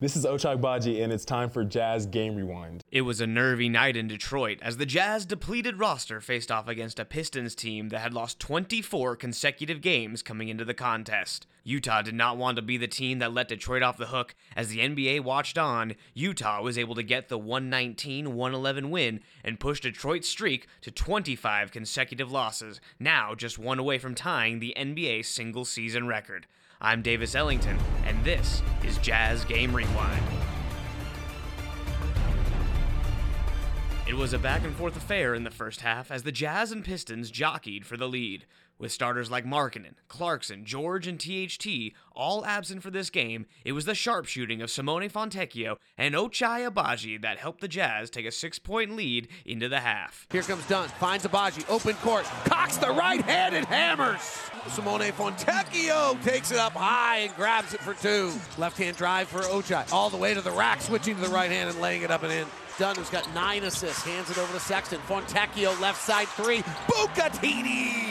This is Ochai Agbaji, and it's time for Jazz Game Rewind. It was a nervy night in Detroit as the Jazz depleted roster faced off against a Pistons team that had lost 24 consecutive games coming into the contest. Utah did not want to be the team that let Detroit off the hook. As the NBA watched on, Utah was able to get the 119 111 win and push Detroit's streak to 25 consecutive losses, now just one away from tying the NBA single season record. I'm Davis Ellington, and this is Jazz Game Rewind. It was a back and forth affair in the first half as the Jazz and Pistons jockeyed for the lead. With starters like Markkanen, Clarkson, George, and THT all absent for this game, it was the sharpshooting of Simone Fontecchio and Ochai Agbaji that helped the Jazz take a six-point lead into the half. Here comes Dunn, finds Agbaji, open court, cocks the right hand and hammers. Simone Fontecchio takes it up high and grabs it for two. Left-hand drive for Ochai, all the way to the rack, switching to the right hand and laying it up and in. Dunn, who's got nine assists, hands it over to Sexton. Fontecchio, left side three. Bucatini!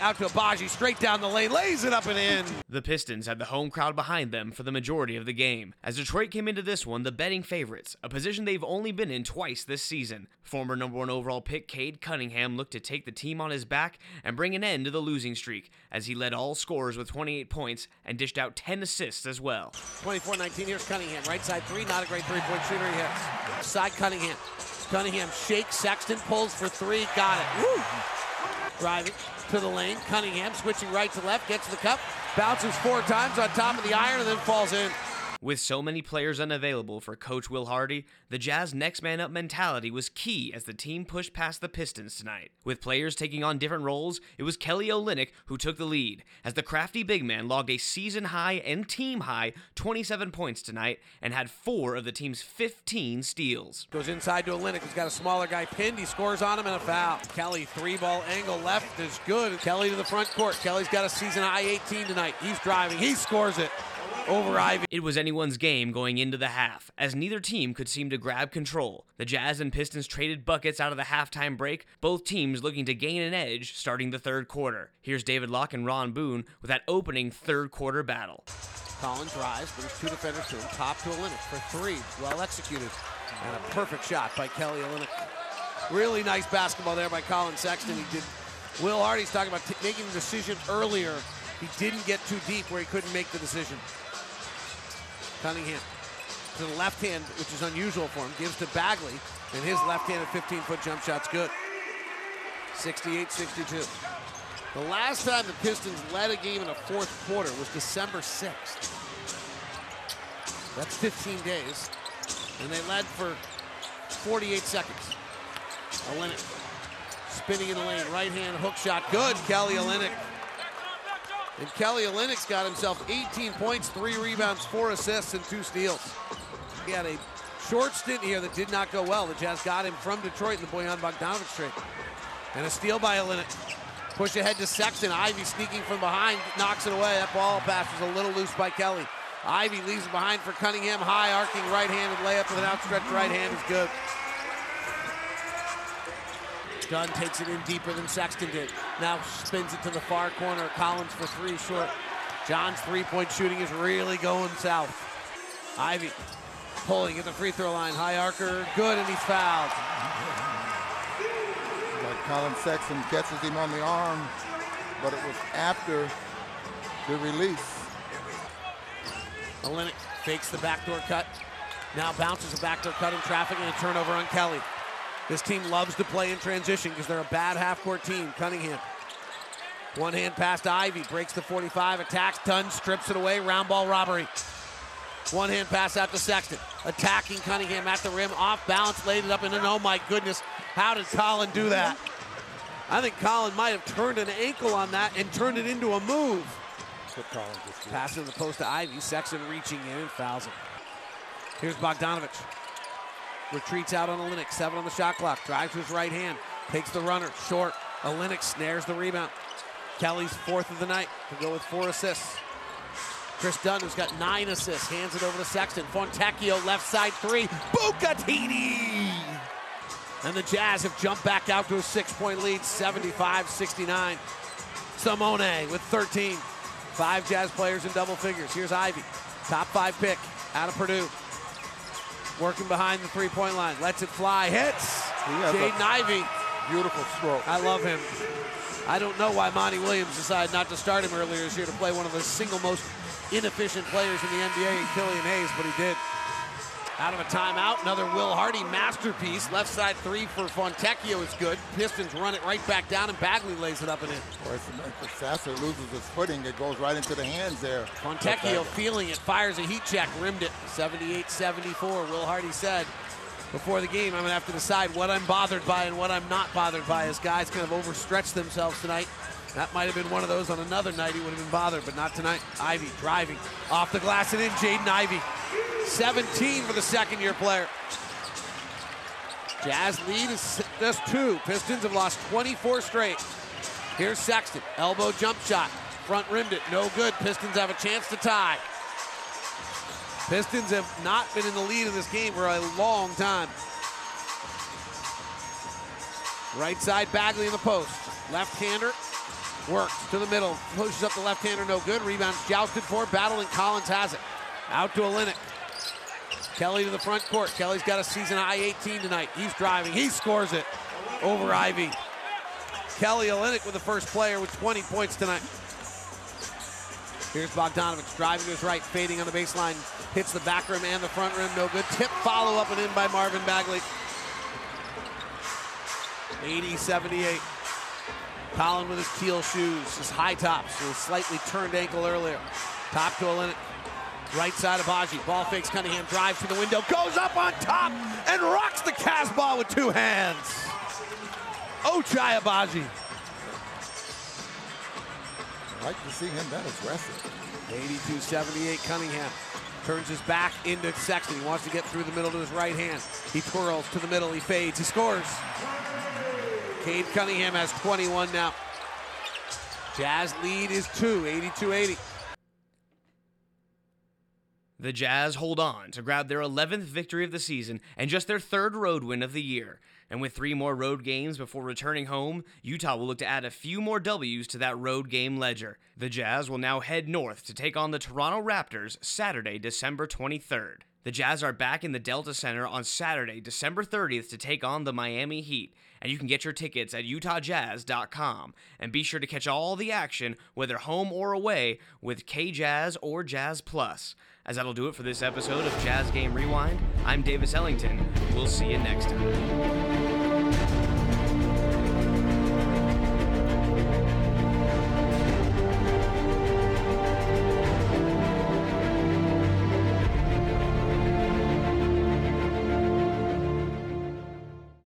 Out to Agbaji, straight down the lane, lays it up and in. The Pistons had the home crowd behind them for the majority of the game. As Detroit came into this one, the betting favorites, a position they've only been in twice this season. Former number one overall pick Cade Cunningham looked to take the team on his back and bring an end to the losing streak, as he led all scorers with 28 points and dished out 10 assists as well. 24-19, here's Cunningham, right side three, not a great three-point shooter, he hits. Side Cunningham. Cunningham shakes, Sexton pulls for three, got it. Woo! Driving to the lane, Cunningham switching right to left, gets the cup, bounces four times on top of the iron, and then falls in. With so many players unavailable for Coach Will Hardy, the Jazz next man up mentality was key as the team pushed past the Pistons tonight. With players taking on different roles, it was Kelly Olynyk who took the lead, as the crafty big man logged a season high and team high 27 points tonight and had four of the team's 15 steals. Goes inside to Olynyk, who's got a smaller guy pinned. He scores on him and a foul. Kelly, three ball angle left is good. Kelly to the front court. Kelly's got a season high 18 tonight. He's driving. He scores it over Ivey. It was anyone's game going into the half, as neither team could seem to grab control. The Jazz and Pistons traded buckets out of the halftime break, both teams looking to gain an edge starting the third quarter. Here's David Locke and Ron Boone with that opening third quarter battle. Collins drives, there's two defenders to him. Top to Olynyk for three. Well executed. And a perfect shot by Kelly Olynyk. Really nice basketball there by Collin Sexton. He did. Will Hardy's talking about t- making the decision earlier. He didn't get too deep where he couldn't make the decision. Cunningham to the left hand, which is unusual for him, gives to Bagley, and his left-handed 15-foot jump shot's good. 68-62. The last time the Pistons led a game in a fourth quarter was December 6th. That's 15 days, and they led for 48 seconds. Olynyk spinning in the lane, right hand hook shot, good. Kelly Olynyk. And Kelly Olynyk's got himself 18 points, three rebounds, four assists, and two steals. He had a short stint here that did not go well. The Jazz got him from Detroit in the Bojan Bogdanovic trade. And a steal by Olynyk. Push ahead to Sexton. Ivey sneaking from behind, knocks it away. That ball pass was a little loose by Kelly. Ivey leaves it behind for Cunningham. High arcing right-handed layup with an outstretched right hand is good. Dunn takes it in deeper than Sexton did. Now spins it to the far corner. Collins for three short. John's three-point shooting is really going south. Ivey pulling at the free throw line. High arcer, good, and he's fouled. But Collin Sexton catches him on the arm, but it was after the release. Olynyk fakes the backdoor cut. Now bounces a backdoor cut in traffic and a turnover on Kelly. This team loves to play in transition because they're a bad half-court team. Cunningham. One hand pass to Ivey. Breaks the 45. Attacks. Dunn strips it away. Round ball robbery. One hand pass out to Sexton. Attacking Cunningham at the rim. Off balance. Laid it up and in. Oh my goodness. How did Collin do that? I think Collin might have turned an ankle on that and turned it into a move. Pass in the post to Ivey, Sexton reaching in and fouls him. Here's Bogdanovich. Retreats out on Olynyk. Seven on the shot clock. Drives his right hand. Takes the runner. Short. Olynyk snares the rebound. Kelly's fourth of the night to go with four assists. Chris Dunn, who's got nine assists, hands it over to Sexton. Fontecchio, left side three. Bucatini! And the Jazz have jumped back out to a six point lead, 75 69. Simone with 13. Five Jazz players in double figures. Here's Ivey, top five pick out of Purdue. Working behind the three point line. Lets it fly. Hits. Jaden Ivey. Beautiful stroke. I love him. I don't know why Monty Williams decided not to start him earlier this year to play one of the single most inefficient players in the NBA, Killian Hayes, but he did. Out of a timeout, another Will Hardy masterpiece. Left side three for Fontecchio is good. Pistons run it right back down, and Bagley lays it up and in. Of course, if Sasser loses his footing, it goes right into the hands there. Fontecchio feeling it, fires a heat check, rimmed it. 78-74, Will Hardy said before the game, I'm going to have to decide what I'm bothered by and what I'm not bothered by as guys kind of overstretch themselves tonight. That might have been one of those on another night he would have been bothered, but not tonight. Ivey driving off the glass and in. Jaden Ivey, 17 for the second year player. Jazz lead is just two. Pistons have lost 24 straight. Here's Sexton, elbow jump shot, front rimmed it, no good. Pistons have a chance to tie. Pistons have not been in the lead in this game for a long time. Right side, Bagley in the post. Left-hander, works to the middle, pushes up the left-hander, no good. Rebounds jousted for, battling Collins has it. Out to Olynyk. Kelly to the front court. Kelly's got a season high 18 tonight. He's driving. He scores it over Ivey. Kelly Olynyk with the first player with 20 points tonight. Here's Bogdanovich driving to his right, fading on the baseline. Hits the back rim and the front rim, no good. Tip follow up and in by Marvin Bagley. 80 78. Collin with his teal shoes, his high tops, his slightly turned ankle earlier. Top to Olynyk. Right side of Agbaji. Ball fakes Cunningham, drives to the window, goes up on top, and rocks the Casbah with two hands. Ochai Agbaji. I like to see him that aggressive. 82-78 Cunningham. Turns his back into Sexton. He wants to get through the middle to his right hand. He twirls to the middle. He fades. He scores. Cade Cunningham has 21 now. Jazz lead is two, 82-80. The Jazz hold on to grab their 11th victory of the season and just their third road win of the year. And with three more road games before returning home, Utah will look to add a few more W's to that road game ledger. The Jazz will now head north to take on the Toronto Raptors Saturday, December 23rd. The Jazz are back in the Delta Center on Saturday, December 30th to take on the Miami Heat, and you can get your tickets at utahjazz.com. And be sure to catch all the action, whether home or away, with KJazz or Jazz Plus. As that'll do it for this episode of Jazz Game Rewind, I'm Davis Ellington. We'll see you next time.